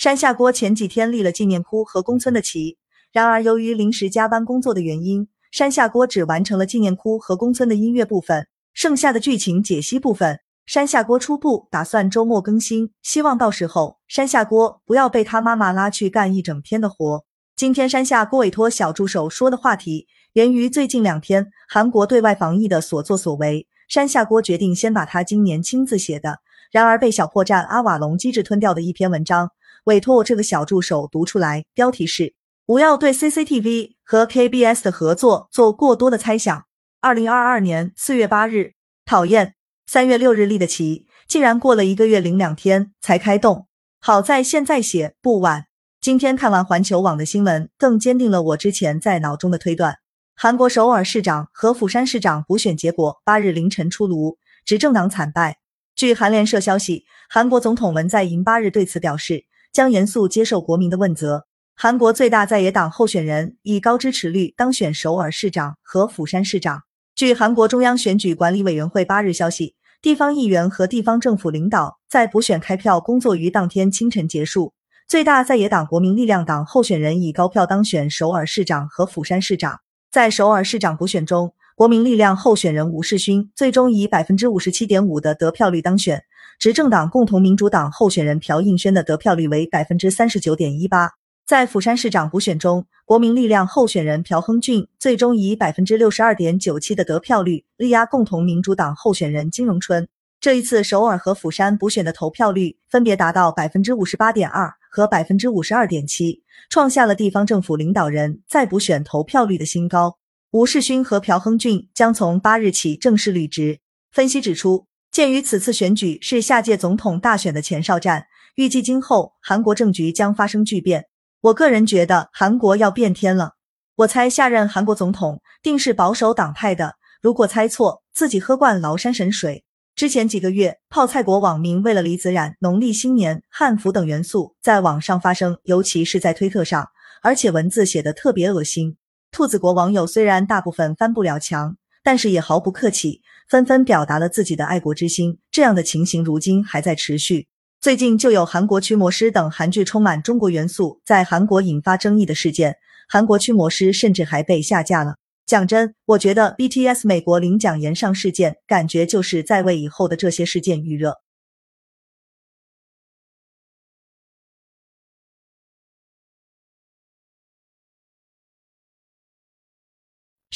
山下锅前几天立了纪念窟和宫村的旗，然而由于临时加班工作的原因，山下锅只完成了纪念窟和宫村的音乐部分，剩下的剧情解析部分，山下锅初步打算周末更新，希望到时候山下锅不要被他妈妈拉去干一整天的活。今天山下锅委托小助手说的话题，源于最近两天韩国对外防疫的所作所为，山下锅决定先把他今年亲自写的，然而被小破站阿瓦隆机智吞掉的一篇文章。委托我这个小助手读出来，标题是“不要对 CCTV 和 KBS 的合作做过多的猜想”。二零二二年四月八日，讨厌，三月六日立的旗，竟然过了一个月零两天才开动。好在现在写不晚。今天看完环球网的新闻，更坚定了我之前在脑中的推断。韩国首尔市长和釜山市长补选结果八日凌晨出炉，执政党惨败。据韩联社消息，韩国总统文在寅八日对此表示。将严肃接受国民的问责。韩国最大在野党候选人以高支持率当选首尔市长和釜山市长。据韩国中央选举管理委员会八日消息，地方议员和地方政府领导在补选开票工作于当天清晨结束。最大在野党国民力量党候选人以高票当选首尔市长和釜山市长。在首尔市长补选中，国民力量候选人吴世勋最终以百分之五十七点五的得票率当选。执政党共同民主党候选人朴应轩的得票率为百分之三十九点一八。在釜山市长补选中，国民力量候选人朴亨俊最终以百分之六十二点九七的得票率力压共同民主党候选人金荣春。这一次首尔和釜山补选的投票率分别达到百分之五十八点二和百分之五十二点七，创下了地方政府领导人再补选投票率的新高。吴世勋和朴亨俊将从八日起正式履职。分析指出。鉴于此次选举是下届总统大选的前哨战，预计今后韩国政局将发生巨变。我个人觉得韩国要变天了。我猜下任韩国总统定是保守党派的。如果猜错，自己喝惯崂山神水。之前几个月，泡菜国网民为了李子冉农历新年汉服等元素在网上发声，尤其是在推特上，而且文字写的特别恶心。兔子国网友虽然大部分翻不了墙。但是也毫不客气，纷纷表达了自己的爱国之心。这样的情形如今还在持续。最近就有韩国驱魔师等韩剧充满中国元素，在韩国引发争议的事件。韩国驱魔师甚至还被下架了。讲真，我觉得 BTS 美国领奖延上事件，感觉就是在为以后的这些事件预热。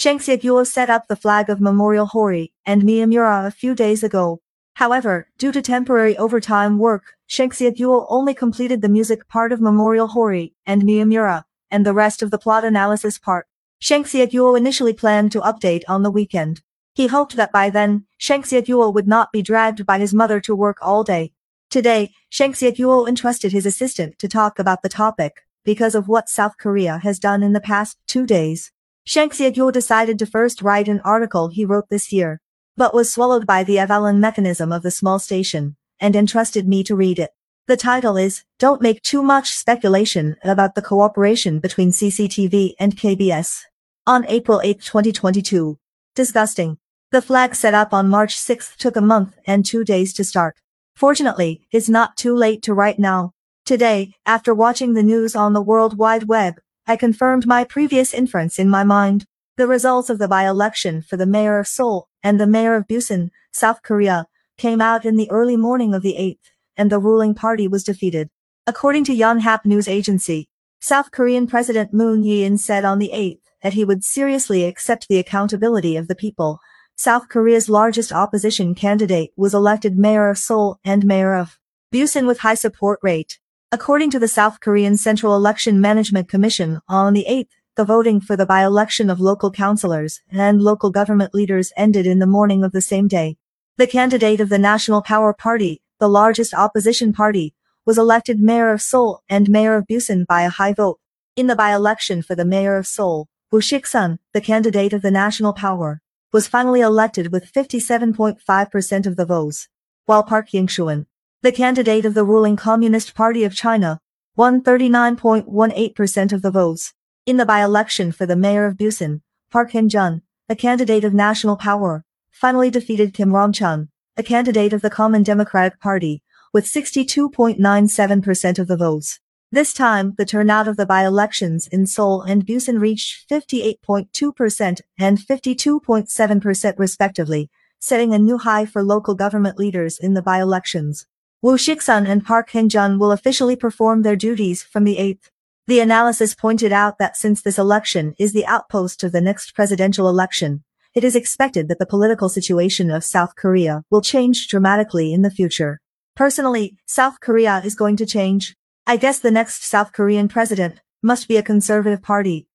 Shang Xiegyo set up the flag of Memorial Hori and Miyamura a few days ago. However, due to temporary overtime work, Shang Xiegyo only completed the music part of Memorial Hori and Miyamura, and the rest of the plot analysis part. Shang Xiegyo initially planned to update on the weekend. He hoped that by then, Shang Xiegyo would not be dragged by his mother to work all day. Today, Shang Xiegyo entrusted his assistant to talk about the topic, because of what South Korea has done in the past two days. Shang Xiegyo decided to first write an article he wrote this year, but was swallowed by the Avalon mechanism of the small station, and entrusted me to read it. The title is, Don't Make Too Much Speculation About the Cooperation Between CCTV and KBS. On April 8, 2022. Disgusting. The flag set up on March 6 took a month and two days to start. Fortunately, it's not too late to write now. Today, after watching the news on the World Wide Web, I confirmed my previous inference in my mind. The results of the by-election for the mayor of Seoul and the mayor of Busan, South Korea, came out in the early morning of the 8th, and the ruling party was defeated. According to Yonhap news agency, South Korean President Moon Jae-in said on the 8th that he would seriously accept the accountability of the people. South Korea's largest opposition candidate was elected mayor of Seoul and mayor of Busan with high support rate. According to the South Korean Central Election Management Commission, on the 8th, the voting for the by-election of local councillors and local government leaders ended in the morning of the same day. The candidate of the National Power Party, the largest opposition party, was elected mayor of Seoul and mayor of Busan by a high vote. In the by-election for the mayor of Seoul, Woo Shik-sun, the candidate of the National Power, was finally elected with 57.5% of the votes, while Park Ying-shuan, the candidate of the ruling Communist Party of China, won 39.18% of the votes. In the by-election for the mayor of Busan, Park Hyun-jun, a candidate of National Power, finally defeated Kim Rong-chun, a candidate of the Common Democratic Party, with 62.97% of the votes. This time, the turnout of the by-elections in Seoul and Busan reached 58.2% and 52.7% respectively, setting a new high for local government leaders in the by-elections. Woo Shik-sun and Park Hae-jun will officially perform their duties from the 8th. The analysis pointed out that since this election is the outpost of the next presidential election, it is expected that the political situation of South Korea will change dramatically in the future. Personally, South Korea is going to change. I guess the next South Korean president must be a conservative party.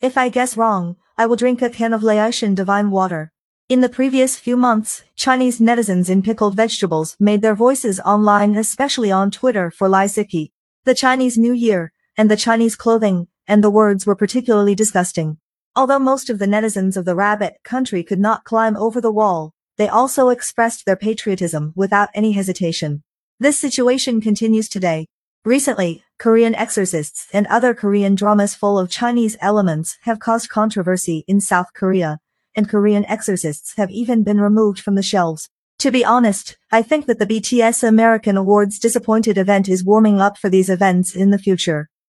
If I guess wrong, I will drink a can of Laotian divine water. In the previous few months, Chinese netizens in pickled vegetables made their voices online especially on Twitter for Lai Siki, the Chinese New Year, and the Chinese clothing, and the words were particularly disgusting. Although most of the netizens of the rabbit country could not climb over the wall, they also expressed their patriotism without any hesitation. This situation continues today. Recently, Korean exorcists and other Korean dramas full of Chinese elements have caused controversy in South Korea, and Korean exorcists have even been removed from the shelves. To be honest, I think that the BTS American Awards disappointed event is warming up for these events in the future.